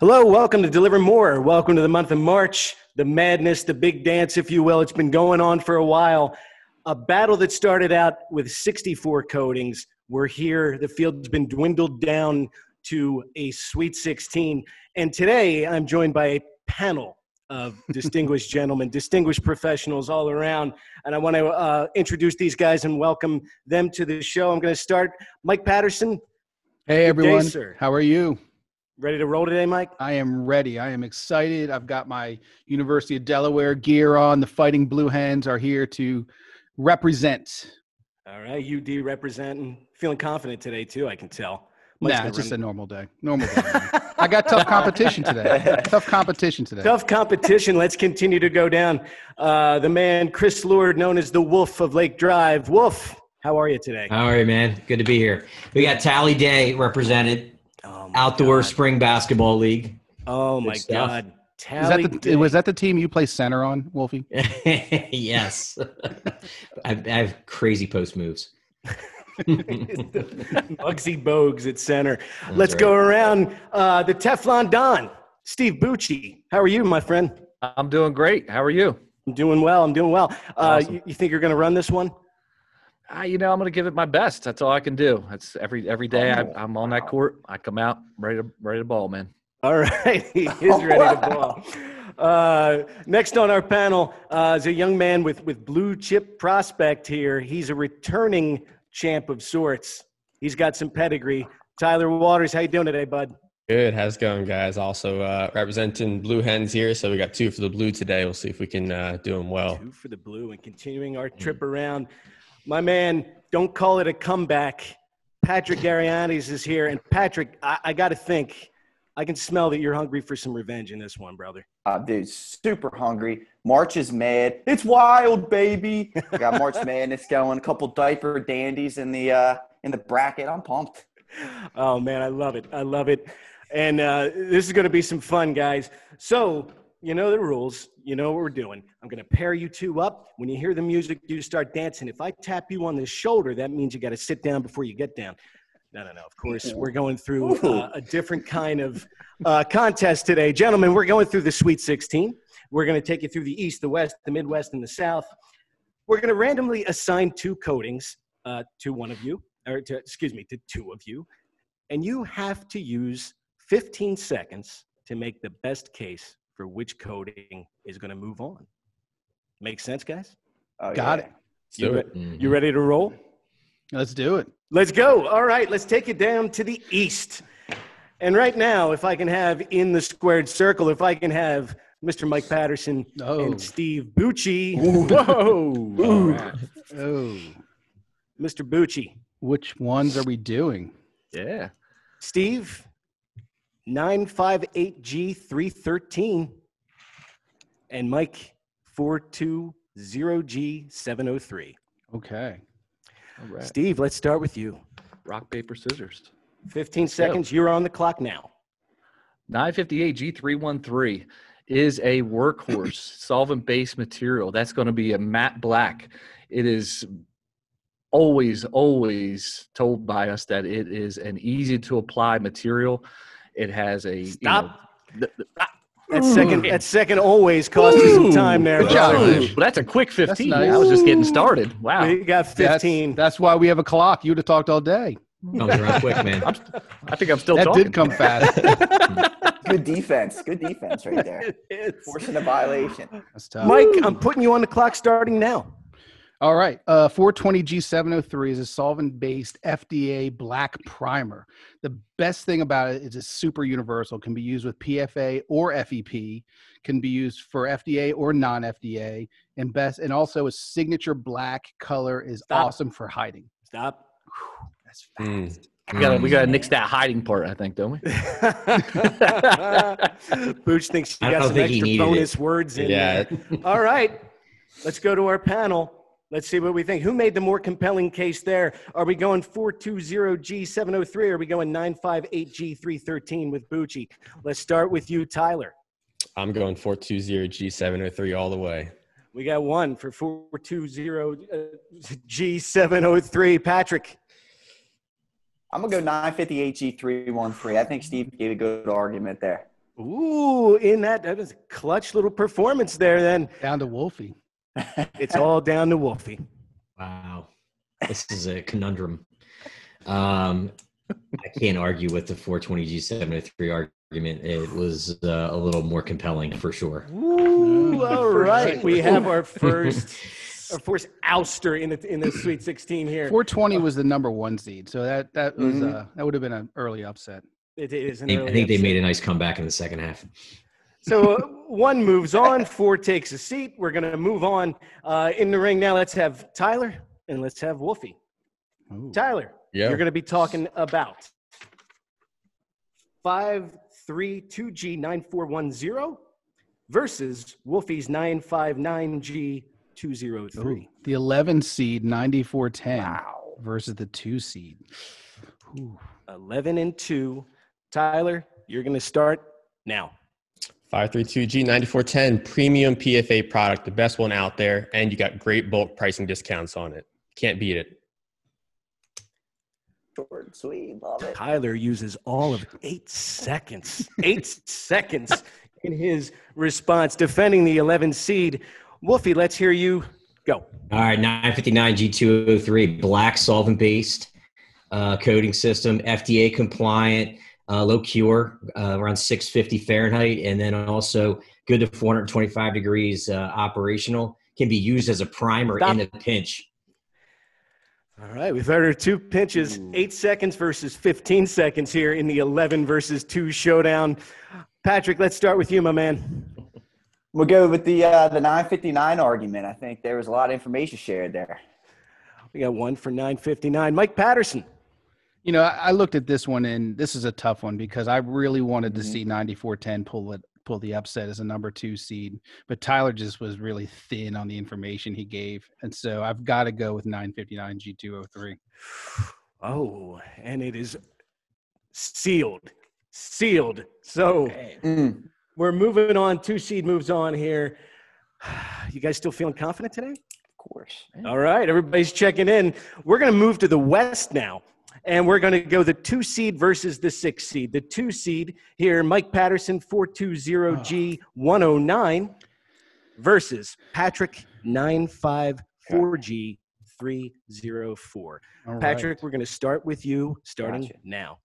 Hello, welcome to Deliver More. Welcome to the month of March, the madness, the big dance, if you will. It's been going on for a while. A battle that started out with 64 coatings. We're here. The field's been dwindled down to a Sweet 16. And today I'm joined by a panel of distinguished gentlemen, distinguished professionals all around. And I want to uh, introduce these guys and welcome them to the show. I'm going to start. Mike Patterson. Hey, Good everyone. day. How are you? Ready to roll today, Mike? I am ready. I am excited. I've got my University of Delaware gear on. The Fighting Blue Hens are here to represent. All right, UD representing. Feeling confident today, too, I can tell. Mike's nah, it's just a normal day. Normal day. man. I got tough competition today. tough competition today. Tough competition. Let's continue to go down. Uh, the man, Chris Lord, known as the Wolf of Lake Drive. Wolf, how are you today? All right, man. Good to be here. We got Tally Day represented, Oh, my outdoor God. spring basketball league. Oh, my stuff. God. Is Tally that the, was that the team you play center on, Wolfie? yes. I, I have crazy post moves. Muggsy Bogues at center. That's Let's go around. Uh, the Teflon Don, Steve Bucci. How are you, my friend? I'm doing great. How are you? I'm doing well. I'm doing well. Uh, Awesome. you, you think you're going to run this one? Uh, you know, I'm going to give it my best. That's all I can do. That's every every day I, I'm on that court. I come out ready to ready to ball, man. All right, he is ready to ball. Uh, next on our panel uh, is a young man with with blue chip prospect here. He's a returning champ of sorts. He's got some pedigree. Tyler Waters, how you doing today, bud? Good. How's it going, guys? Also uh, representing Blue Hens here. So we got two for the blue today. We'll see if we can uh, do them well. Two for the blue and continuing our trip around. My man, don't call it a comeback. Patrick Arianes is here, and Patrick, I, I got to think. I can smell that you're hungry for some revenge in this one, brother. Uh, dude, super hungry. March is mad. It's wild, baby. We got March Madness going. A couple diaper dandies in the uh, in the bracket. I'm pumped. Oh man, I love it. I love it. And uh, this is going to be some fun, guys. So you know the rules. You know what we're doing. I'm going to pair you two up. When you hear the music, you start dancing. If I tap you on the shoulder, that means you got to sit down before you get down. No, no, no. Of course, we're going through uh, a different kind of uh, contest today, gentlemen. We're going through the Sweet 16. We're going to take you through the East, the West, the Midwest, and the South. We're going to randomly assign two coatings uh, to one of you, or to, excuse me, to two of you, and you have to use 15 seconds to make the best case for which coating is going to move on. Make sense, guys? Oh, Got yeah. it. You, do re- it. Mhm. you ready to roll? Let's do it. Let's go. All right, let's take it down to the east. And right now, if I can have in the squared circle, if I can have Mr. Mike Patterson Oh. and Steve Bucci. Whoa. All right. Oh. Mr. Bucci. Which ones are we doing? Yeah. Steve, 958G313. And Mike, 420G703. Okay. All right. Steve, let's start with you. Rock paper scissors. 15 seconds. You're on the clock now. 958 G313 is a workhorse solvent based material. That's going to be a matte black. It is always, always told by us that it is an easy to apply material. It has a you Stop. know, th- th- That second, that second always cost you some time there. Good job. Ooh, well, that's a quick 15. nice. I was just getting started. Wow. You got That's, 15. that's why we have a clock. You would have talked all day. Comes around quick, man. I'm, I think I'm still that talking. did come fast. Good defense. Good defense right there. It's- Forcing a violation. That's tough. Mike, I'm putting you on the clock starting now. All right. Uh, 420G703 is a solvent based FDA black primer. The best thing about it is it's super universal, can be used with PFA or FEP, can be used for FDA or non FDA, and best and also a signature black color is Stop. awesome for hiding. Stop. That's Mm. fast. We gotta, we got to nix that hiding part, I think, don't we? Booch thinks she got some extra needed it. bonus words in Yeah. there. All right. Let's go to our panel. Let's see what we think. Who made the more compelling case there? Are we going 420G703 or are we going 958G313 with Bucci? Let's start with you, Tyler. I'm going 420 G703 all the way. We got one for 420 uh, G703. Patrick. I'm gonna go 958 G313. I think Steve gave a good argument there. Ooh, in that, that was a clutch little performance there then. Down to Wolfie. It's all down to Wolfie. Wow, this is a conundrum. Um, I can't argue with the 420G703 argument. It was uh, a little more compelling for sure. Ooh, all right. right. We have our first our first ouster in the in the Sweet 16 here. 420 was the number one seed, so that that was Mhm. uh, that would have been an early upset. It is an They- I early think they made a nice comeback in the second half. So uh, one moves on, four takes a seat. We're going to move on uh, in the ring now. Let's have Tyler and let's have Wolfie. Ooh. Tyler, Yeah. you're going to be talking about 532G9410 versus Wolfie's 959G203. Ooh. The 11 seed 9410 Wow. versus the two seed. Ooh. 11 and 2. Tyler, you're going to start now. 532G9410 premium PFA product, the best one out there, and you got great bulk pricing discounts on it. Can't beat it. Short sweet. Love it. Tyler uses all of eight seconds, eight seconds in his response, defending the 11 seed. Wolfie, let's hear you go. All right, 959 G203, black solvent based uh, coating system, FDA compliant, uh, low cure, uh, around 650 Fahrenheit, and then also good to 425 degrees uh, operational. Can be used as a primer Stop. in a pinch. All right, we've heard our two pinches, eight seconds versus 15 seconds here in the 11 versus 2 showdown. Patrick, let's start with you, my man. We'll go with the uh, the 959 argument. I think there was a lot of information shared there. We got one for 959. Mike Patterson. You know, I, I looked at this one and this is a tough one because I really wanted to Mhm. see 9410 pull it pull the upset as a number two seed, but Tyler just was really thin on the information he gave, and so I've got to go with 959 G203. Oh, and it is sealed. Sealed. So Mm. we're moving on. Two seed moves on here. You guys still feeling confident today? Of course. All right, everybody's checking in. We're going to move to the West now, and we're going to go the two seed versus the six seed. The two seed here, Mike Patterson, 420G109 versus Patrick, 954G304. All right. Patrick, we're going to start with you starting Gotcha. now.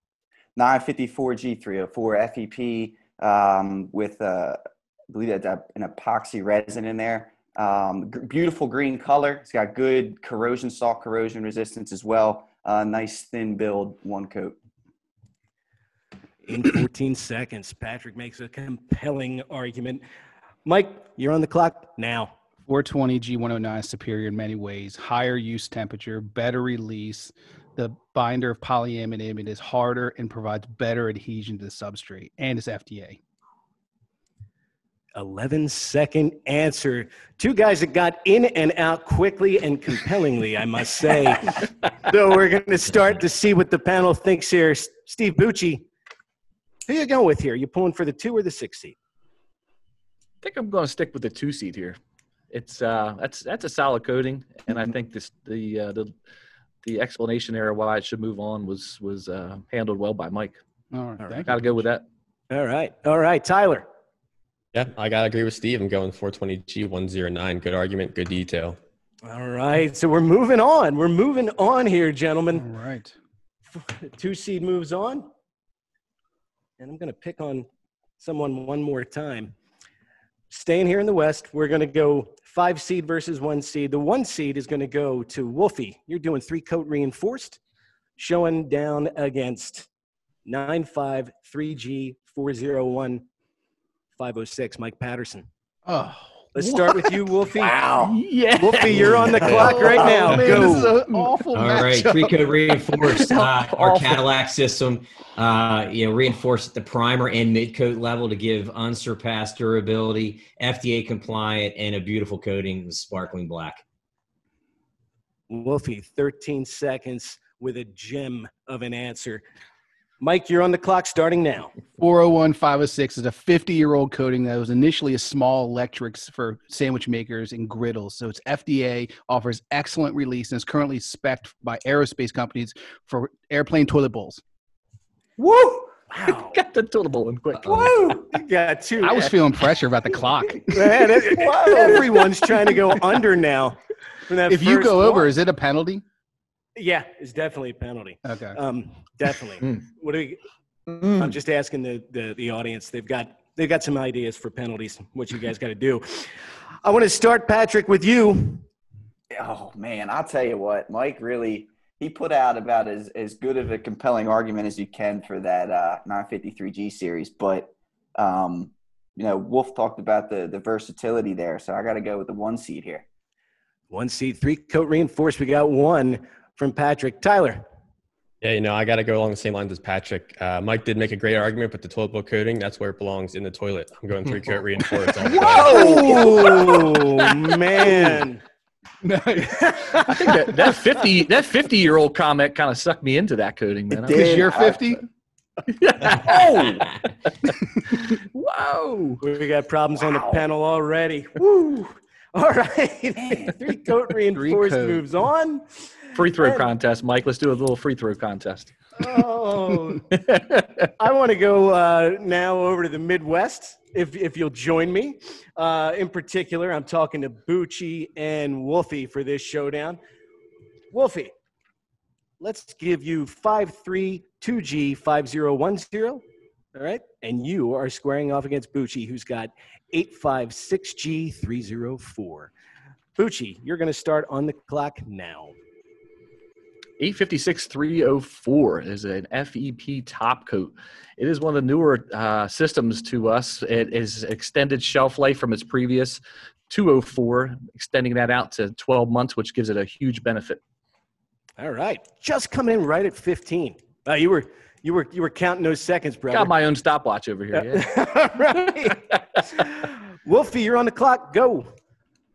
954G304 FEP um, with, uh, I believe that's a- an epoxy resin in there. Um, g- beautiful green color. It's got good corrosion, salt corrosion resistance as well. Uh, nice thin build, one coat. In 14 seconds, Patrick makes a compelling argument. Mike, you're on the clock now. 420 G109 is superior in many ways. Higher use temperature, better release. The binder of polyamide is harder and provides better adhesion to the substrate, and it's FDA. 11 second answer. Two guys that got in and out quickly and compellingly, I must say. so we're going to start to see what the panel thinks here. Steve Bucci, who you going with here? You pulling for the two or the six seat? I think I'm going to stick with the two seed here. It's uh, that's that's a solid coating, and I think this the uh, the the explanation there why it should move on was was uh, handled well by Mike. All right. All thank Got to go with that. All right. All right. Tyler. Yeah, I gotta agree with Steve. I'm going 420G109. Good argument, good detail. All right. So we're moving on. We're moving on here, gentlemen. right. Two seed moves on. And I'm going to pick on someone one more time. Staying here in the West, we're going to go five seed versus one seed. The one seed is going to go to Wolfie. You're doing three coat reinforced, showing down against 953G 401 506, Mike Patterson. Oh, Let's start with you, Wolfie. Wow. yeah. Wolfie, you're on the clock right now. Oh, man, Go. This is an awful All right, matchup. three coat reinforced. Uh, our Cadillac system, uh, you know, reinforced at the primer and mid coat level to give unsurpassed durability, FDA compliant, and a beautiful coating, sparkling black. Wolfie, 13 seconds with a gem of an answer. Mike, you're on the clock starting now. 401 506 is a 50 year old coating that was initially a small electrics for sandwich makers and griddles. So it's FDA, offers excellent release, and is currently spec'd by aerospace companies for airplane toilet bowls. Woo! Wow. Got the toilet bowl in quick. Woo! You got two. I was feeling pressure about the clock. Man, it- everyone's trying to go under now. from that If you first go over, is it a penalty? Yeah, it's definitely a penalty. Okay. Um, definitely. Mm. What do we? Mm. I'm just asking the, the the audience. They've got they've got some ideas for penalties. What you guys got to do? I want to start, Patrick, with you. Oh man, I'll tell you what, Mike really he put out about as, as good of a compelling argument as you can for that uh, 953G series. But um, you know, Wolf talked about the the versatility there, so I got to go with the one seed here. One seed, three coat reinforced. We got one from Patrick. Tyler. Yeah, you know, I got to go along the same lines as Patrick. Uh, Mike did make a great argument, but the toilet bowl coating, that's where it belongs in the toilet. I'm going three coat reinforced. all the way. Oh man. Nice. I think that, that 50 that 50 year old comment kind of sucked me into that coding, man. did. Because you're 50? Oh, Whoa. We got problems on the panel already. Woo! All right. Three coat reinforced coat. moves on. Free throw And- contest, Mike. Let's do a little free throw contest. Oh, I want to go uh, now over to the Midwest, if, if you'll join me. Uh, in particular, I'm talking to Bucci and Wolfie for this showdown. Wolfie, let's give you 532G 5010. All right. And you are squaring off against Bucci, who's got 856G 304. Bucci, you're going to start on the clock now. 856304 is an FEP top coat. It is one of the newer uh, systems to us. It is extended shelf life from its previous 204, extending that out to 12 months, which gives it a huge benefit. All right, just coming in right at 15. Uh, you were you were you were counting those seconds, brother. Got my own stopwatch over here. Yeah. Right. Wolfie, you're on the clock. Go.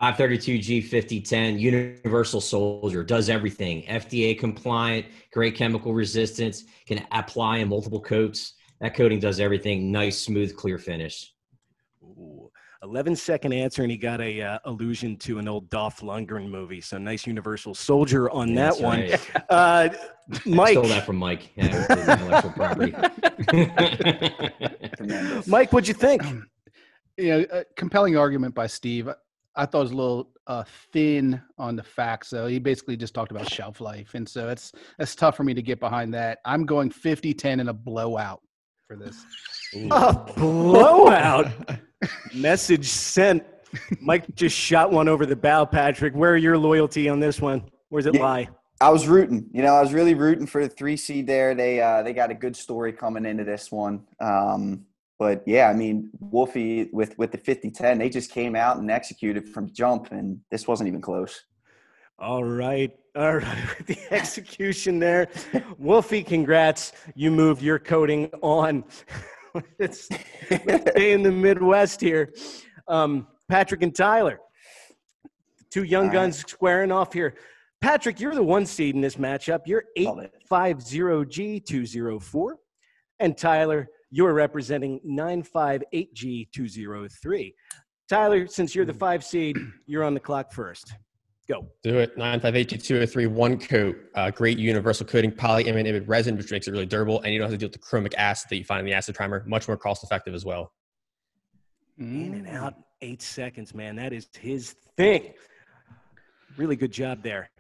532G 5010 Universal Soldier does everything. FDA compliant, great chemical resistance, can apply in multiple coats. That coating does everything. Nice, smooth, clear finish. Ooh, 11 second answer, and he got a uh, allusion to an old Dolph Lundgren movie. So nice Universal Soldier on that one. right. Uh, Mike, Stole that from Mike. Yeah, it was his intellectual property. Mike, what'd you think? you know, a compelling argument by Steve. I thought it was a little uh, thin on the facts, So He basically just talked about shelf life, and so it's it's tough for me to get behind that. I'm going 50-10 in a blowout for this. A blowout. Message sent. Mike just shot one over the bow, Patrick. Where are your loyalty on this one? Where's it Yeah. lie? I was rooting. You know, I was really rooting for the three seed there. They uh, they got a good story coming into this one. Um, but yeah, I mean, Wolfie with with the 50-10, they just came out and executed from jump, and this wasn't even close. All right. All right. With the execution there. Wolfie, congrats. You moved your coating on. let's, let's stay in the Midwest here. Um, Patrick and Tyler, two young All right. guns squaring off here. Patrick, you're the one seed in this matchup. You're 850G204. And Tyler, you're representing 958G203. Tyler, since you're the five seed, you're on the clock first. Go. Do it. 9582203, one coat. Uh, great universal coating, polyimide resin, which makes it really durable. And you don't have to deal with the chromic acid that you find in the acid primer. Much more cost effective as well. In and Mm. out, eight seconds, man. That is his thing. Really good job there.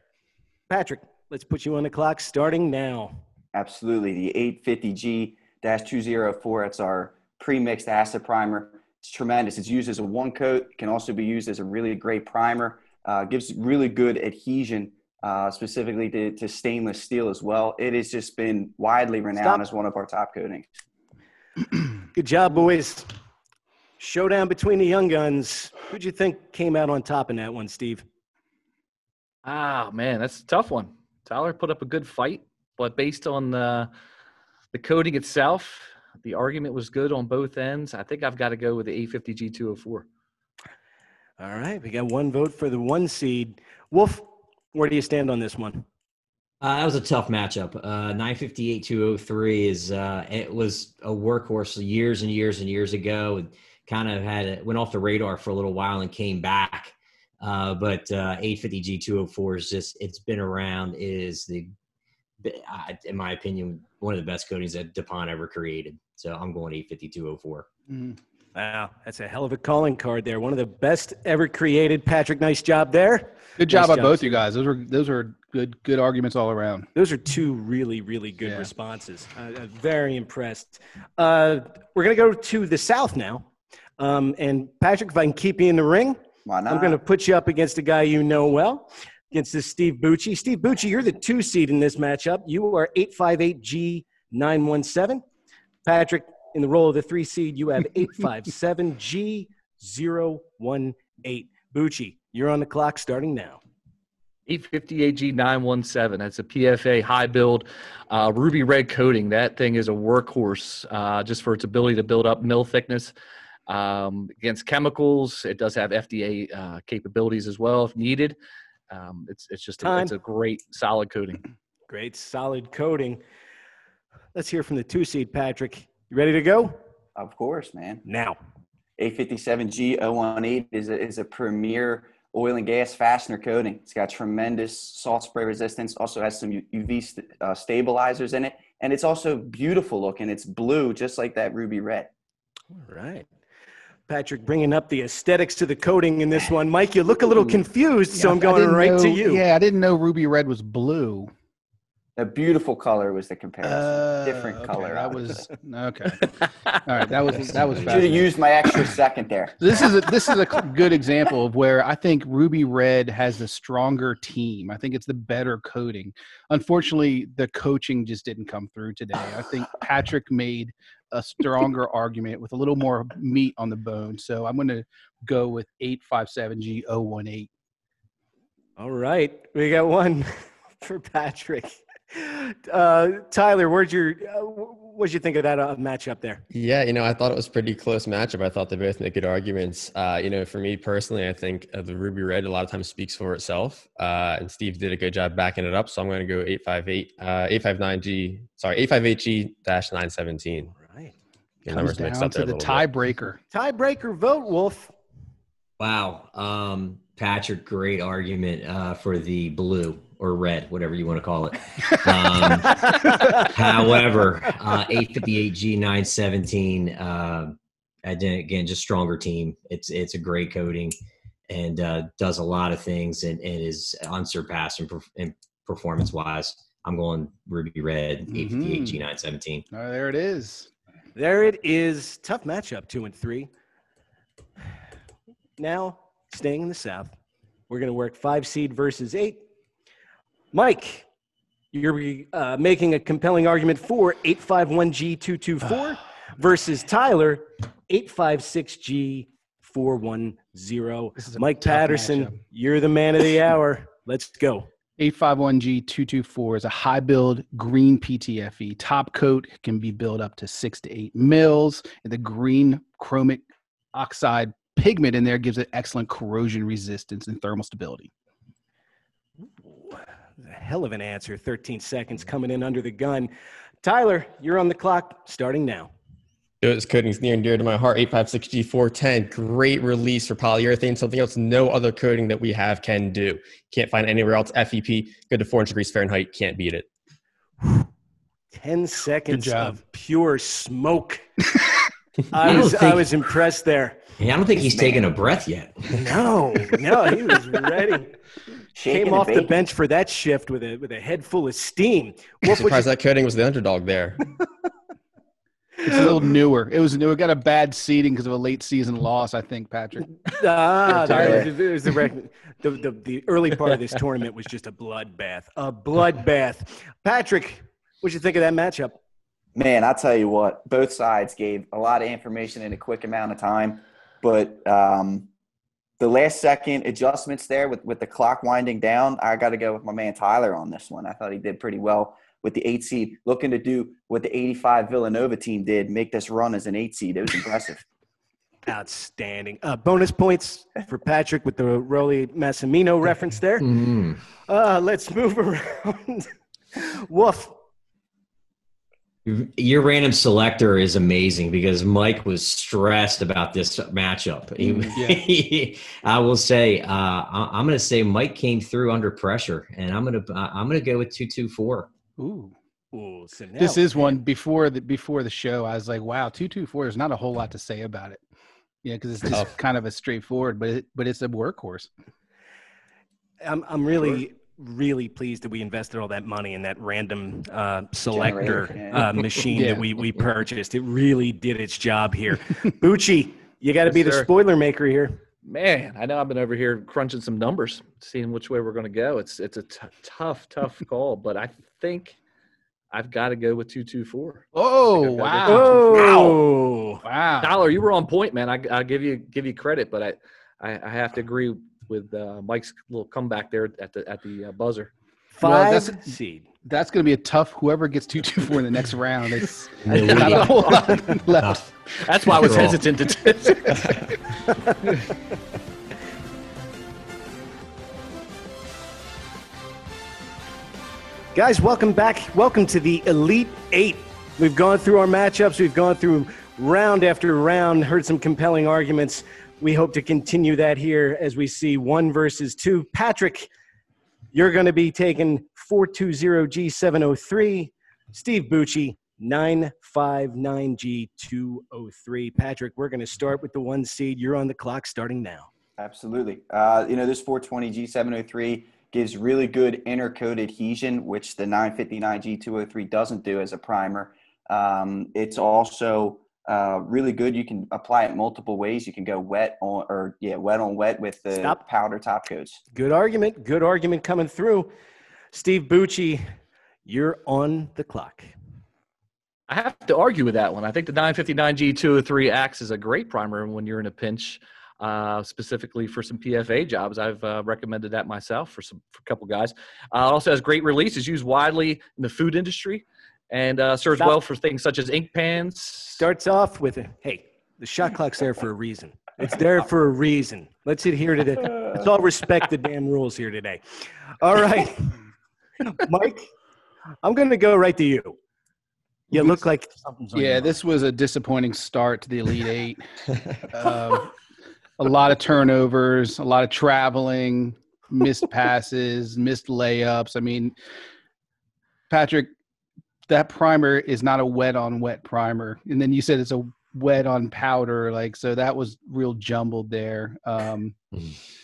Patrick, let's put you on the clock starting now. Absolutely. The 850G-204, it's our pre-mixed acid primer. It's tremendous. It's used as a one coat. It can also be used as a really great primer. Uh, gives really good adhesion, uh, specifically to, to stainless steel as well. It has just been widely renowned Stop. as one of our top coatings. Good job, boys. Showdown between the young guns. Who'd you think came out on top in that one, Steve? Ah, man, that's a tough one. Tyler put up a good fight, but based on the the coding itself, the argument was good on both ends. I think I've got to go with the 850 G204. All right, we got one vote for the one seed. Wolf, where do you stand on this one? Uh, that was a tough matchup. Uh, 958 203 is uh, it was a workhorse years and years and years ago. And kind of had it went off the radar for a little while and came back. Uh, but uh, 850G 204 is just it's been around. Is the uh, in my opinion one of the best coatings that DuPont ever created. So I'm going 850 204. Mhm. Wow, that's a hell of a calling card there. One of the best ever created. Patrick, nice job there. Good job Nice by job, both sir. you guys. Those were those were good good arguments all around. Those are two really, really good Yeah. responses. Uh, uh, very impressed. Uh, we're going to go to the South now. Um, and Patrick, if I can keep you in the ring, Why not? I'm going to put you up against a guy you know well, against this Steve Bucci. Steve Bucci, you're the two seed in this matchup. You are 858G917. Patrick, in the role of the three seed, you have 857G018. Bucci, you're on the clock starting now. 850 AG917. That's a PFA high build, uh, ruby red coating. That thing is a workhorse uh, just for its ability to build up mill thickness um, against chemicals. It does have FDA uh, capabilities as well if needed. Um, it's it's just a, it's a great solid coating. Great, solid coating. Let's hear from the two seed, Patrick. You ready to go? Of course, man. Now. 857G018 is a, is a premier oil and gas fastener coating. It's got tremendous salt spray resistance, also has some UV st- uh, stabilizers in it, and it's also beautiful looking. It's blue, just like that ruby red. All right. Patrick bringing up the aesthetics to the coating in this one. Mike, you look a little confused, so Yeah, I'm going didn't right to know- you. Yeah, I didn't know ruby red was blue. A beautiful color was the comparison. Uh, Different okay, color. That was okay. All right, that was that was Should have used my extra second there. This is a, this is a good example of where I think Ruby Red has the stronger team. I think it's the better coating. Unfortunately, the coaching just didn't come through today. I think Patrick made a stronger argument with a little more meat on the bone. So I'm going to go with 857G018. All right. We got one for Patrick. Uh, Tyler, where'd your, uh, what'd you think of that uh, matchup there? Yeah, you know, I thought it was a pretty close matchup. I thought they both made good arguments. Uh, you know, for me personally, I think uh, the Ruby Red a lot of times speaks for itself. Uh, and Steve did a good job backing it up. So I'm going to go 858, uh, 859G, sorry, 858G dash 917. All right. Your Comes numbers mixed down up to a the tiebreaker. Tiebreaker vote, Wolf. Wow, um, Patrick, great argument uh, for the blue or red, whatever you want to call it. Um, However, uh, 858G 917, uh, again, again, just stronger team. It's it's a great coating and uh, does a lot of things and, and is unsurpassed in, perf- in performance wise. I'm going Ruby Red, 858G 917. Oh, there it is. There it is. Tough matchup, two and three. Now, staying in the South, we're going to work five seed versus eight. Mike, you're uh, making a compelling argument for 851G224 versus Tyler, 856G410. This is Mike Patterson, matchup. you're the man of the hour. Let's go. 851G224 is a high build green PTFE. Top coat can be built up to six to eight mils. And the green chromic oxide pigment in there gives it excellent corrosion resistance and thermal stability. A hell of an answer. 13 seconds coming in under the gun. Tyler, you're on the clock starting now. This coating is near and dear to my heart. 856G410, great release for polyurethane, something else no other coating that we have can do. Can't find anywhere else. FEP, good to 400 degrees Fahrenheit, can't beat it. 10 seconds of pure smoke. I I don't was, I think- was impressed there. Yeah, I don't think he's Man. taking a breath yet. No, no, he was ready. Shaking Came off the baking. bench for that shift with a with a head full of steam. I'm surprised you, that coating was the underdog there. It's a little newer. It was new. It got a bad seeding because of a late season loss, I think, Patrick. ah, Tyler. there- there was the, the, the, the early part of this tournament was just a bloodbath. A bloodbath. Patrick, what'd you think of that matchup? Man, I tell you what, both sides gave a lot of information in a quick amount of time, but um, the last second adjustments there with, with the clock winding down, I got to go with my man Tyler on this one. I thought he did pretty well with the eight seed, looking to do what the 85 Villanova team did, make this run as an eight seed. It was impressive. Outstanding. Uh, bonus points for Patrick with the Rollie Massimino reference there. Mm. Uh, let's move around. Woof. Your random selector is amazing because Mike was stressed about this matchup. He- Mm, I will say, uh, I- I'm going to say Mike came through under pressure, and I'm going to I'm going to go with two two four. Ooh. Ooh, so This now- is one before the before the show. I was like, wow, two two four. There's not a whole lot to say about it. Yeah, because it's just Tough. kind of a straightforward, but it, but it's a workhorse. I'm I'm really really pleased that we invested all that money in that random uh, selector yeah. uh, machine Yeah. that we we purchased. It really did its job here. Bucci, you got to Yes, be the sir. spoiler maker here. Man, I know I've been over here crunching some numbers, seeing which way we're going to go. It's it's a t- tough, tough call, but I think I've got to go with two two four. Oh Okay, wow! Oh, Wow! Tyler, you were on point, man. I I give you give you credit, but I I, I have to agree with uh, Mike's little comeback there at the at the uh, buzzer. Well, five that's- seed. That's going to be a tough. Whoever gets two two four in the next round, it's No not a whole lot left. That's why I was hesitant to. Guys, welcome back. Welcome to the Elite Eight. We've gone through our matchups. We've gone through round after round, heard some compelling arguments. We hope to continue that here as we see one versus two. Patrick, you're going to be taking 420G703. Steve Bucci, 959G203. Patrick, we're going to start with the one seed. You're on the clock starting now. Absolutely. Uh, you know, this 420 G703 gives really good inner coat adhesion, which the 959 G203 doesn't do as a primer. Um, it's also uh, really good. You can apply it multiple ways. You can go wet on, or yeah, wet on wet with the Stop. powder top coats. Good argument. Good argument coming through. Steve Bucci, you're on the clock. I have to argue with that one. I think the 959G 203 acts as a great primer when you're in a pinch, uh, specifically for some PFA jobs. I've uh, recommended that myself for some for a couple guys. Uh, also has great releases, used widely in the food industry and uh, serves Stop. well for things such as ink pans. Starts off with a hey, the shot clock's there for a reason. It's there for a reason. Let's adhere to the. Let's all respect the damn rules here today. All right, Mike, I'm going to go right to you. You look like something's on your Yeah, mind. this was a disappointing start to the Elite Eight. Um, a lot of turnovers, a lot of traveling, missed passes, missed layups. I mean, Patrick, that primer is not a wet on wet primer. And then you said it's a wet on powder, like so that was real jumbled there. Um Mm.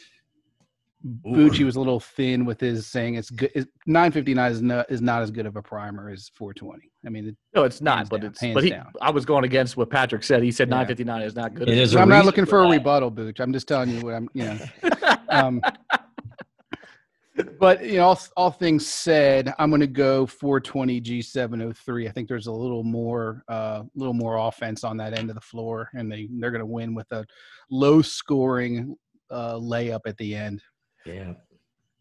Bucci was a little thin with his saying it's good. It's, 959 is not is not as good of a primer as 420. I mean, it, No, it's not, but down, it's hands but he, down. I was going against what Patrick said. He said Yeah. 959 is not good. It is a I'm not looking for a rebuttal, Booch. I'm just telling you what I'm, you know. Um, but you know, all, all things said, I'm going to go 420 G703. I think there's a little more, uh, little more offense on that end of the floor, and they they're going to win with a low scoring uh, layup at the end. Yeah,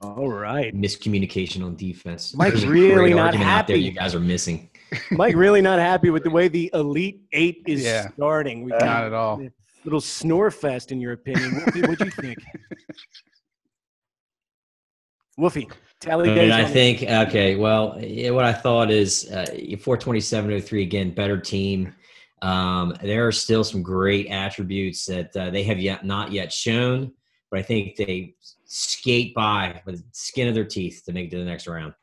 all right. miscommunication on defense. Mike's There's really not argument out there happy. you guys are missing. Mike really not happy with the way the Elite Eight is Yeah. starting. We Uh, got Not at all. little snore fest, in your opinion. what do you think? Woofy, tally And days I think okay, well, yeah, what I thought is uh, 427.03 again, better team. Um, there are still some great attributes that uh, they have yet not yet shown, but I think they skate by with skin of their teeth to make it to the next round.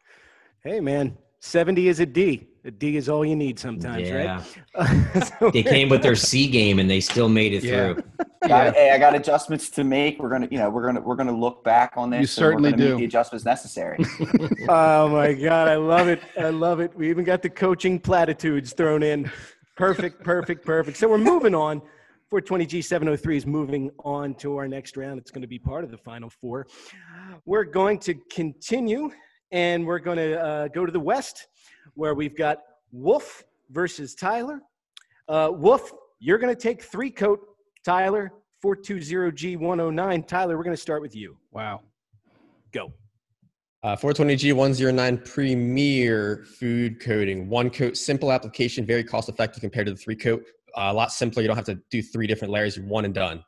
Hey, man, 70 is a D. A D is all you need sometimes, yeah, right? So they came with their C game and they still made it Yeah. through. Got, hey, I got adjustments to make. We're gonna, you know, we're gonna we're gonna look back on this. You certainly we're do. Make the adjustments necessary. oh my god i love it i love it we even got the coaching platitudes thrown in perfect perfect perfect so we're moving on 420g 703 is moving on to our next round it's going to be part of the final four we're going to continue and we're going to uh, go to the west where we've got wolf versus tyler uh, wolf you're going to take three coat tyler 420g109 tyler we're going to start with you Wow. Go Uh, 420G109 Premier Food Coating. One coat, simple application, very cost effective compared to the three coat. Uh, a lot simpler. You don't have to do three different layers. One and done.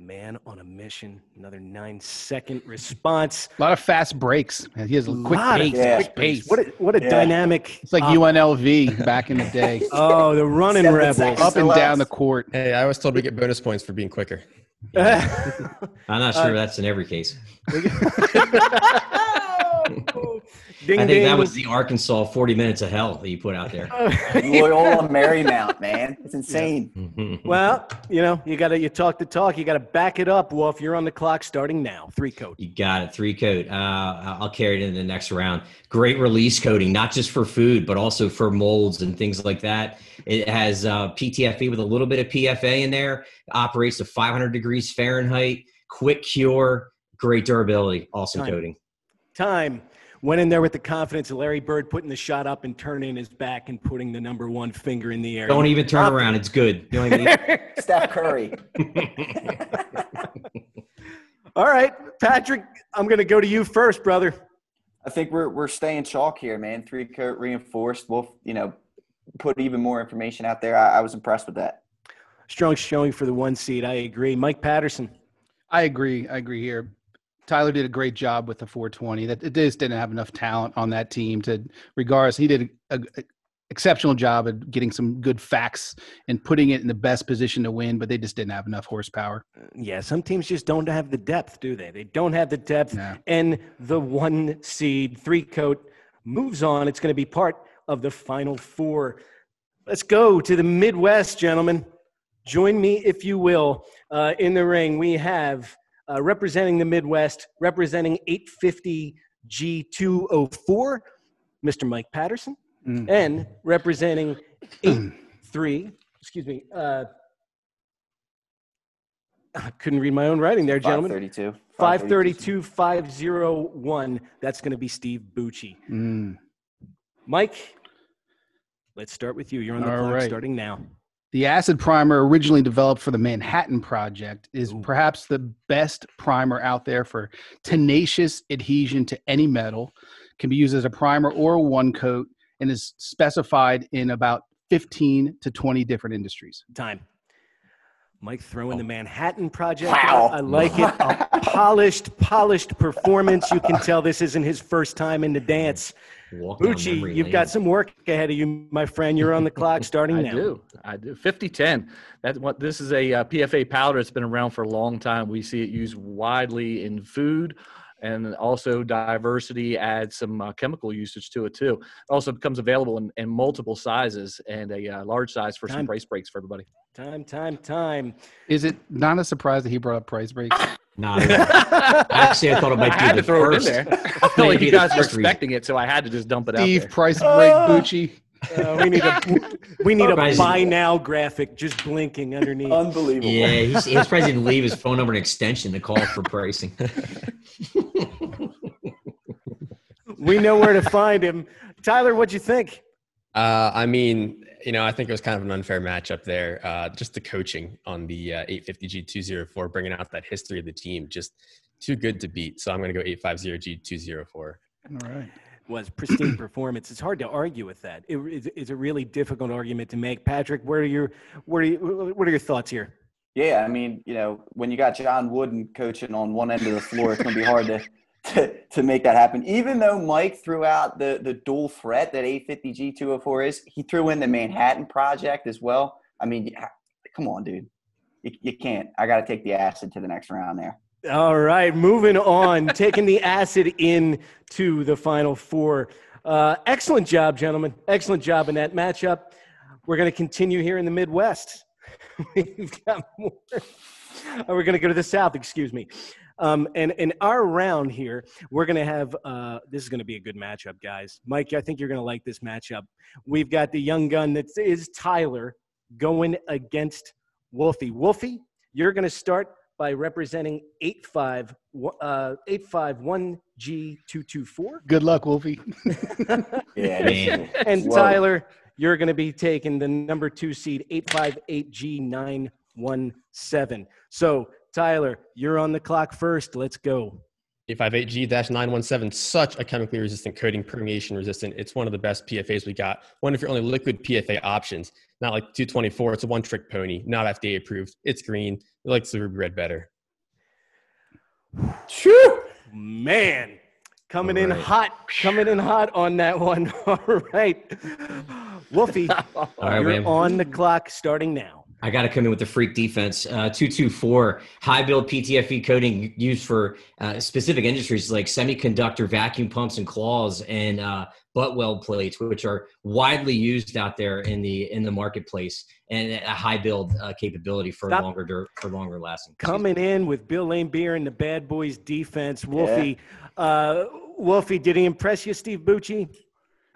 Man on a mission. Another nine second response. A lot of fast breaks. He has a quick Lot pace. Yeah. Quick pace. What a, what a Yeah. dynamic. It's like uh, UNLV back in the day. Oh, the running Seven rebels. Up and Still down the court. Hey, I was told we get bonus points for being quicker. I'm not Uh, sure that's in every case. ding, I think ding. that was the Arkansas 40 minutes of hell that you put out there. Loyola Marymount, man. It's insane. well, you know, you got to you talk the talk. You got to back it up, Wolf. You're on the clock starting now. Three coat. You got it. Three coat. Uh, I'll carry it into the next round. Great release coating, not just for food, but also for molds and things like that. It has uh, PTFE with a little bit of PFA in there. Operates to 500 degrees Fahrenheit. Quick cure. Great durability. Awesome Time. coating. Time. Went in there with the confidence of Larry Bird putting the shot up and turning his back and putting the number one finger in the air. Don't even turn around. It's good. You know what I mean? Steph Curry. All right, Patrick, I'm going to go to you first, brother. I think we're we're staying chalk here, man. Three coat reinforced. We'll you know put even more information out there. I, I was impressed with that. Strong showing for the one seed. I agree. Mike Patterson. I agree. I agree here. Tyler did a great job with the 420. That it just didn't have enough talent on that team to, regardless, he did a, a exceptional job at getting some good facts and putting it in the best position to win, but they just didn't have enough horsepower. Yeah, some teams just don't have the depth, do they? They don't have the depth. No. And the one seed, three coat, moves on. It's going to be part of the final four. Let's go to the Midwest, gentlemen. Join me, if you will, uh, in the ring. We have uh, representing the Midwest, representing 850 G204, Mr. Mike Patterson, Mm. and representing 83, excuse me, uh, I couldn't read my own writing there, gentlemen. thirty-two. 532 501. That's going to be Steve Bucci. Mm. Mike, let's start with you. You're on the All clock right. starting now. The acid primer, originally developed for the Manhattan Project, is Ooh. perhaps the best primer out there for tenacious adhesion to any metal. Can be used as a primer or a one coat and is specified in about 15 to 20 different industries. Time. Mike throwing the Manhattan Project. Wow. I like it. A polished, polished performance. You can tell this isn't his first time in the dance. Bucci, you've lane. got some work ahead of you, my friend. You're on the clock starting I now. do. I do. 5010. That's what this is a uh, PFA powder. It's been around for a long time. We see it used widely in food and also diversity adds some uh, chemical usage to it too. It also becomes available in, in multiple sizes and a uh, large size for Time. some price breaks for everybody. Time, time, time. Is it not a surprise that he brought up price breaks? Nah, actually, I thought it might I be had the to throw first. it in there. I felt like you guys were first reason. expecting it, so I had to just dump it out Steve, price break, Ah. Bucci. Uh, we need a we need a buy now graphic just blinking underneath. Unbelievable. Yeah, he's, he probably didn't leave his phone number and extension to call for pricing. we know where to find him. Tyler, what'd you think? Uh, I mean, you know, I think it was kind of an unfair matchup there. Uh, just the coaching on the uh, 850G204, bringing out that history of the team, just too good to beat. So I'm going to go 850G204. All right. Was pristine performance. It's hard to argue with that. It, it's, it's a really difficult argument to make. Patrick, where are your where are you, what are your thoughts here? Yeah, I mean, you know, when you got John Wooden coaching on one end of the floor, it's going to be hard to, to to make that happen. Even though Mike threw out the the dual threat that 850 G204 is, he threw in the Manhattan Project as well. I mean, come on, dude, you, you can't. I got to take the acid to the next round there. All right, moving on, taking the acid in to the final four. Uh, excellent job, gentlemen. Excellent job in that matchup. We're going to continue here in the Midwest. We've got more. Uh, We're going to go to the South, excuse me. Um, and in our round here, we're going to have uh, this is going to be a good matchup, guys. Mike, I think you're going to like this matchup. We've got the young gun that is Tyler going against Wolfie. Wolfie, you're going to start by representing 85 uh, 851G224. Good luck, Wolfie. Yeah, And Whoa. Tyler, you're going to be taking the number two seed 858G917. So, Tyler, you're on the clock first. Let's go. 858G-917, such a chemically resistant coating, permeation resistant. It's one of the best PFAs we got. One of your only liquid PFA options. Not like 224. It's a one-trick pony. Not FDA approved. It's green. It likes the ruby red better. Phew, man, coming in hot, coming in hot on that one. All right, Wolfie, All right, you're man. on the clock starting now. I got to come in with the freak defense. Uh, 224, high build PTFE coating used for uh, specific industries like semiconductor vacuum pumps and claws and uh, butt weld plates, which are widely used out there in the in the marketplace, and a high build uh, capability for Stop. longer dur- for longer lasting. Coming in with Bill Laimbeer and the Bad Boys defense, Wolfie. Uh, Wolfie, did he impress you, Steve Bucci?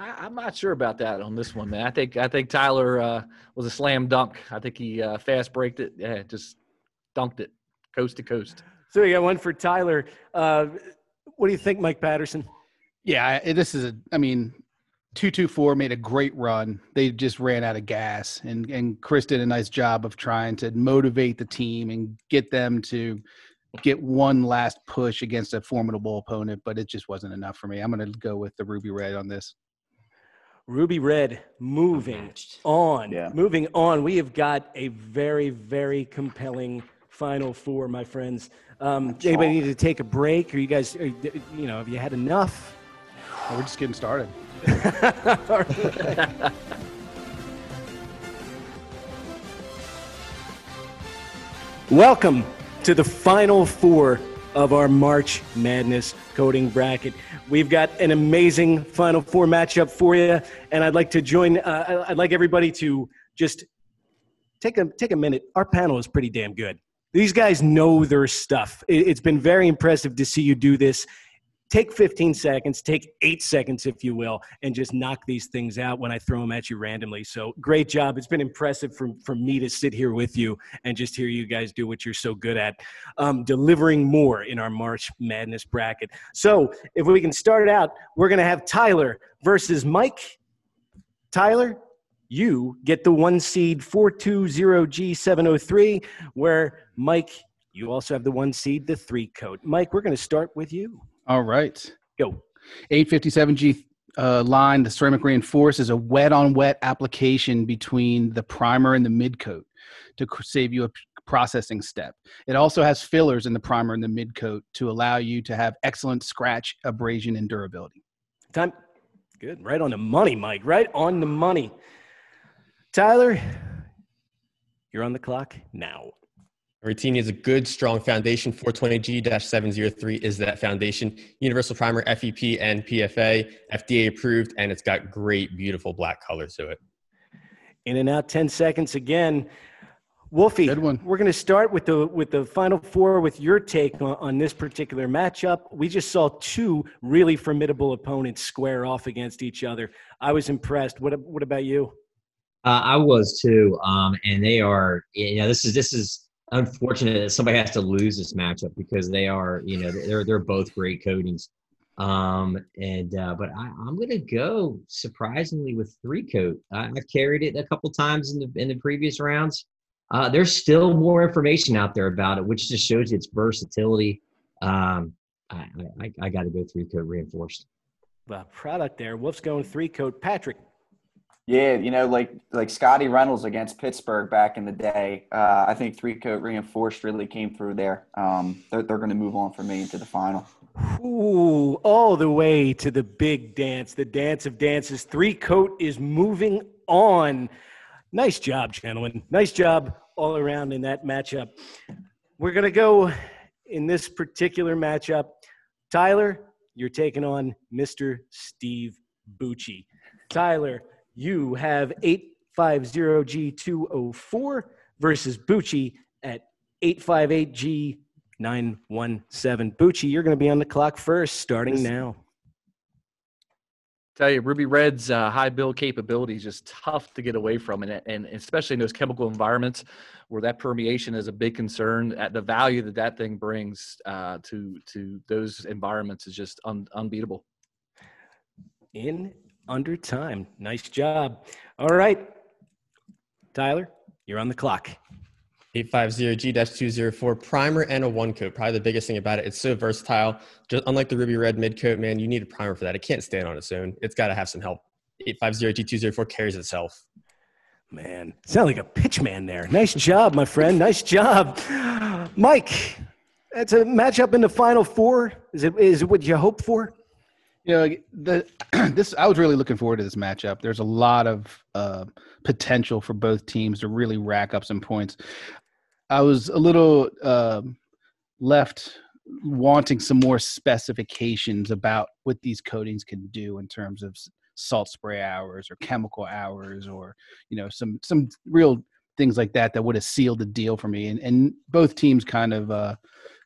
I, I'm not sure about that on this one, man. I think I think Tyler uh, was a slam dunk. I think he uh, fast braked it. Yeah, just dunked it coast to coast. So we got one for Tyler. Uh, what do you think, Mike Patterson? Yeah, I- this is a. I mean, two two four made a great run. They just ran out of gas, and and Chris did a nice job of trying to motivate the team and get them to get one last push against a formidable opponent. But it just wasn't enough for me. I'm going to go with the ruby red on this. Ruby Red moving Unmatched. on. Yeah. Moving on. We have got a very, very compelling final four, my friends. Um, anybody need to take a break? Or you guys, are, you know, have you had enough? Oh, we're just getting started. Welcome to the final four of our March Madness coding bracket. We've got an amazing final four matchup for you, and I'd like to join. Uh, I'd like everybody to just take a take a minute. Our panel is pretty damn good. These guys know their stuff. It, it's been very impressive to see you do this. Take 15 seconds, take eight seconds, if you will, and just knock these things out when I throw them at you randomly. So great job. It's been impressive for, for me to sit here with you and just hear you guys do what you're so good at, um, delivering more in our March Madness bracket. So if we can start it out, we're going to have Tyler versus Mike. Tyler, you get the one seed 420G703, where Mike, you also have the one seed, the three coat. Mike, we're going to start with you. All right. Go. 857G uh, line, the ceramic reinforce is a wet on wet application between the primer and the mid coat to save you a processing step. It also has fillers in the primer and the mid coat to allow you to have excellent scratch, abrasion, and durability. Time. Good. Right on the money, Mike. Right on the money. Tyler, you're on the clock now. Every team needs a good, strong foundation. 420G-703 is that foundation. Universal primer, FEP, and PFA, FDA approved, and it's got great, beautiful black color to it. In and out 10 seconds again. Wolfie, Good one. we're going to start with the with the final four with your take on, on this particular matchup. We just saw two really formidable opponents square off against each other. I was impressed. What what about you? Uh, I was too, um, and they are. You know, this is this is unfortunate that somebody has to lose this matchup because they are. You know, they're they're both great coatings. Um, and uh, but I, I'm gonna go surprisingly with three coat. I, I've carried it a couple times in the in the previous rounds. Uh, there's still more information out there about it, which just shows its versatility. Um, I, I, I got to go three coat reinforced. Uh, product there. Wolf's going three coat. Patrick. Yeah, you know, like like Scottie Reynolds against Pittsburgh back in the day. Uh, I think three coat reinforced really came through there. Um, they're they're going to move on for me into the final. Ooh, all the way to the big dance, the dance of dances. Three coat is moving on. Nice job, gentlemen. Nice job all around in that matchup. We're going to go in this particular matchup. Tyler, you're taking on Mr. Steve Bucci. Tyler, you have 850G204 versus Bucci at 858G917. Bucci, you're going to be on the clock first, starting now. Tell you, Ruby Red's uh, high build capability is just tough to get away from, and, and especially in those chemical environments where that permeation is a big concern. At the value that that thing brings uh, to to those environments is just un, unbeatable. In under time. Nice job. All right. Tyler, you're on the clock. 850G-204 primer and a one coat. Probably the biggest thing about it, it's so versatile. Just unlike the ruby red mid coat, man, you need a primer for that. It can't stand on its own. It's got to have some help. 850G204 carries itself. Man, sound like a pitch man there. Nice job, my friend. Nice job, Mike. That's a matchup in the final four. Is it is it what you hope for? You know, the this I was really looking forward to this matchup. There's a lot of uh, potential for both teams to really rack up some points. I was a little uh, left wanting some more specifications about what these coatings can do in terms of salt spray hours or chemical hours or you know some some real things like that that would have sealed the deal for me and and both teams kind of uh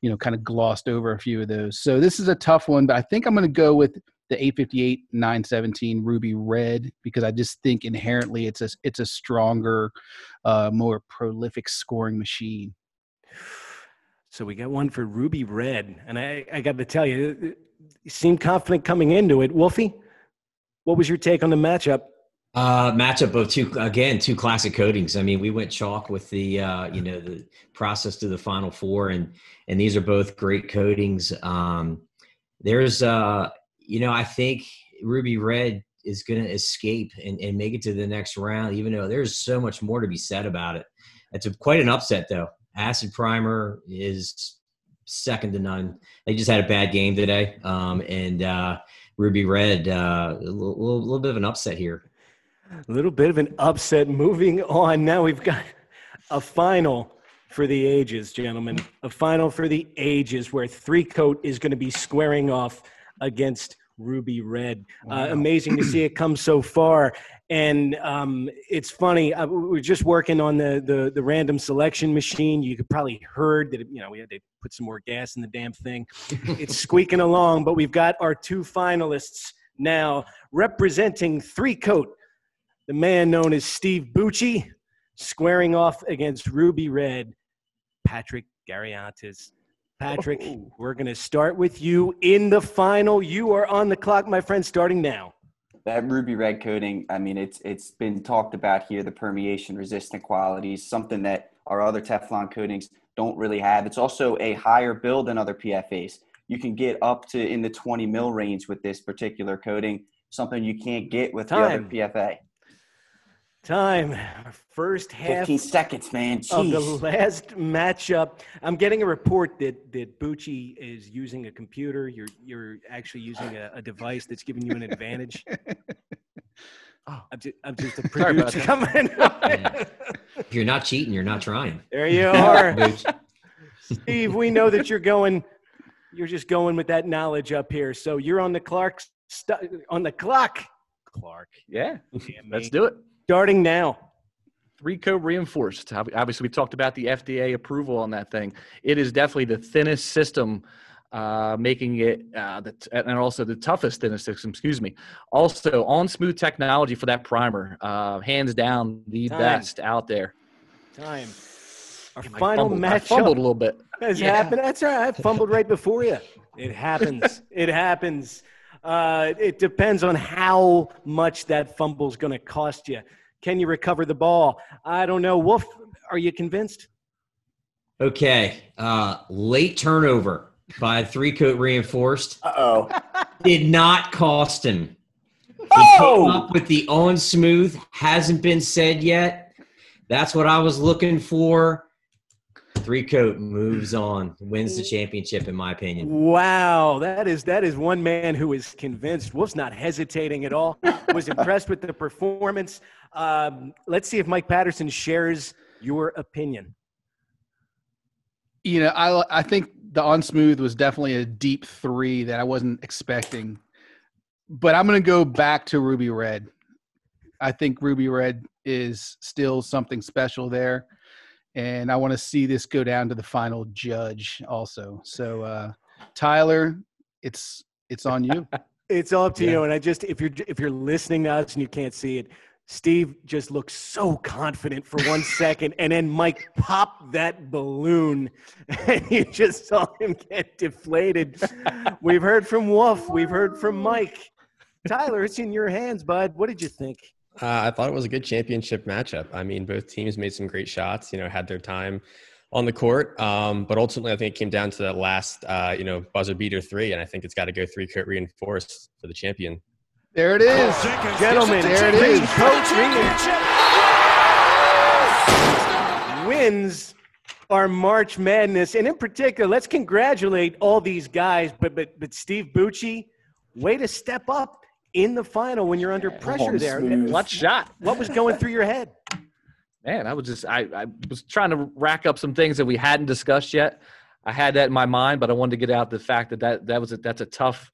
you know kind of glossed over a few of those. So this is a tough one but i think i'm going to go with the 858 917 ruby red because i just think inherently it's a it's a stronger uh more prolific scoring machine. So we got one for ruby red and i i got to tell you you seem confident coming into it. Wolfie what was your take on the matchup? Uh, matchup of two again, two classic coatings. I mean, we went chalk with the uh, you know the process to the final four, and and these are both great coatings. Um, there's uh, you know, I think Ruby Red is going to escape and, and make it to the next round, even though there's so much more to be said about it. It's a, quite an upset, though. Acid Primer is second to none. They just had a bad game today, um, and uh, Ruby Red. Uh, a little, little bit of an upset here. A little bit of an upset. Moving on. Now we've got a final for the ages, gentlemen. A final for the ages where Three Coat is going to be squaring off against Ruby Red. Uh, wow. Uh, amazing to see it come so far. And um, it's funny. I, we are just working on the, the, the random selection machine. You could probably heard that you know we had to put some more gas in the damn thing. it's squeaking along, but we've got our two finalists now representing Three Coat. The man known as Steve Bucci, squaring off against Ruby Red, Patrick Gariantis. Patrick, oh. we're going to start with you in the final. You are on the clock, my friend, starting now that ruby red coating i mean it's it's been talked about here the permeation resistant qualities something that our other teflon coatings don't really have it's also a higher build than other pfas you can get up to in the 20 mil range with this particular coating something you can't get with Time. the other pfa time. Our First half. 15 seconds, man. Jeez. Of the last matchup. I'm getting a report that, that Bucci is using a computer. You're, you're actually using a, a device that's giving you an advantage. oh, I'm, just, I'm just a producer coming. if you're not cheating, you're not trying. There you are. Steve, we know that you're going, you're just going with that knowledge up here. So you're on the Clark, st- on the clock. Clark. Yeah, let's do it starting now. Three coat reinforced. Obviously, we talked about the FDA approval on that thing. It is definitely the thinnest system, uh, making it uh, the, and also the toughest thinnest system. Excuse me. Also, on smooth technology for that primer, uh, hands down the Time. best out there. Time. Our final fumbled, match. I fumbled a little bit. Has yeah. happened. That's all right. I fumbled right before you. It happens. it happens. Uh, it depends on how much that fumble is going to cost you. Can you recover the ball? I don't know. Wolf, are you convinced? Okay. Uh, late turnover by three coat reinforced. Uh oh. Did not cost him. He oh! came up with the on smooth. Hasn't been said yet. That's what I was looking for. Three coat moves on, wins the championship, in my opinion. Wow, that is that is one man who is convinced. Wolf's not hesitating at all. Was impressed with the performance. Um, let's see if Mike Patterson shares your opinion. You know, I I think the on smooth was definitely a deep three that I wasn't expecting, but I'm going to go back to Ruby Red. I think Ruby Red is still something special there and I want to see this go down to the final judge also. So uh, Tyler, it's it's on you. it's all up to yeah. you. And I just if you're if you're listening to us and you can't see it, Steve just looks so confident for one second, and then Mike popped that balloon, and you just saw him get deflated. We've heard from Wolf. We've heard from Mike. Tyler, it's in your hands, bud. What did you think? Uh, I thought it was a good championship matchup. I mean, both teams made some great shots. You know, had their time on the court, um, but ultimately, I think it came down to that last, uh, you know, buzzer beater three, and I think it's got to go three coat reinforced for the champion. There it is. Gentlemen, There it is. Coach Regan wins our March Madness, and in particular, let's congratulate all these guys. But but but Steve Bucci, way to step up in the final when you're under pressure Oh, there. smooth. What shot? What was going through your head? Man, I was just I, I was trying to rack up some things that we hadn't discussed yet. I had that in my mind, but I wanted to get out the fact that that, that was a, that's a tough,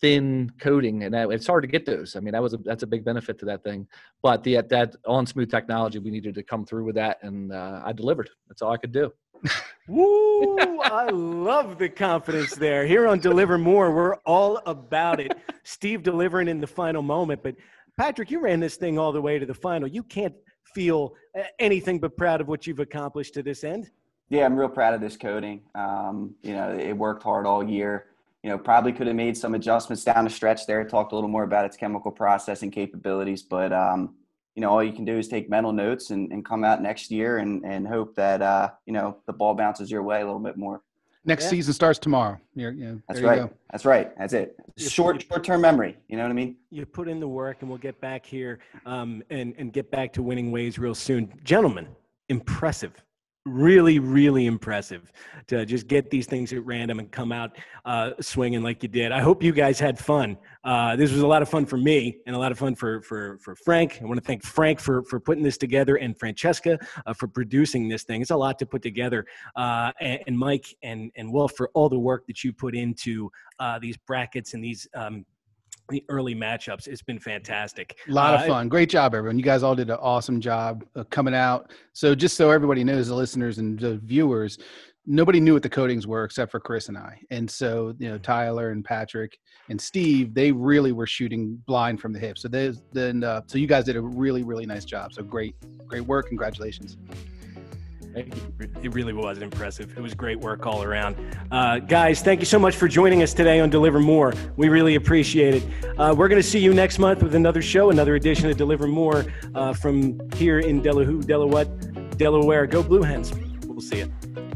thin coating, and that, it's hard to get those. I mean, that was a, that's a big benefit to that thing. But the that on smooth technology, we needed to come through with that, and uh, I delivered. That's all I could do. Woo! I love the confidence there. Here on Deliver More, we're all about it. Steve delivering in the final moment. But Patrick, you ran this thing all the way to the final. You can't feel uh, anything but proud of what you've accomplished to this end. Yeah, I'm real proud of this coating. Um, you know, it worked hard all year. You know, probably could have made some adjustments down the stretch there. Talked a little more about its chemical processing capabilities, but um, you know, all you can do is take mental notes and, and come out next year and, and hope that uh, you know the ball bounces your way a little bit more. Next Yeah. season starts tomorrow. You're, you know, That's there you right. go. That's right. That's it. Short short term memory. You know what I mean? You put in the work, and we'll get back here um, and, and get back to winning ways real soon. Gentlemen, impressive. Really, really impressive to just get these things at random and come out uh, swinging like you did. I hope you guys had fun. Uh, this was a lot of fun for me and a lot of fun for for for Frank. I want to thank Frank for for putting this together and Francesca uh, for producing this thing. It's a lot to put together, uh, and, and Mike and and Wolf for all the work that you put into uh, these brackets and these um, the early matchups. It's been fantastic. A lot of Uh, fun. Great job, everyone. You guys all did an awesome job uh, coming out. So, just so everybody knows, the listeners and the viewers, nobody knew what the coatings were except for Chris and I. And so, you know, Tyler and Patrick and Steve, they really were shooting blind from the hip. So, then, uh, so you guys did a really, really nice job. So, great, great work. Congratulations. It really was impressive. It was great work all around. Uh, guys, thank you so much for joining us today on Deliver More. We really appreciate it. Uh, we're going to see you next month with another show, another edition of Deliver More uh, from here in Delaware, Delaware, Delaware. Go Blue Hens. We'll see you.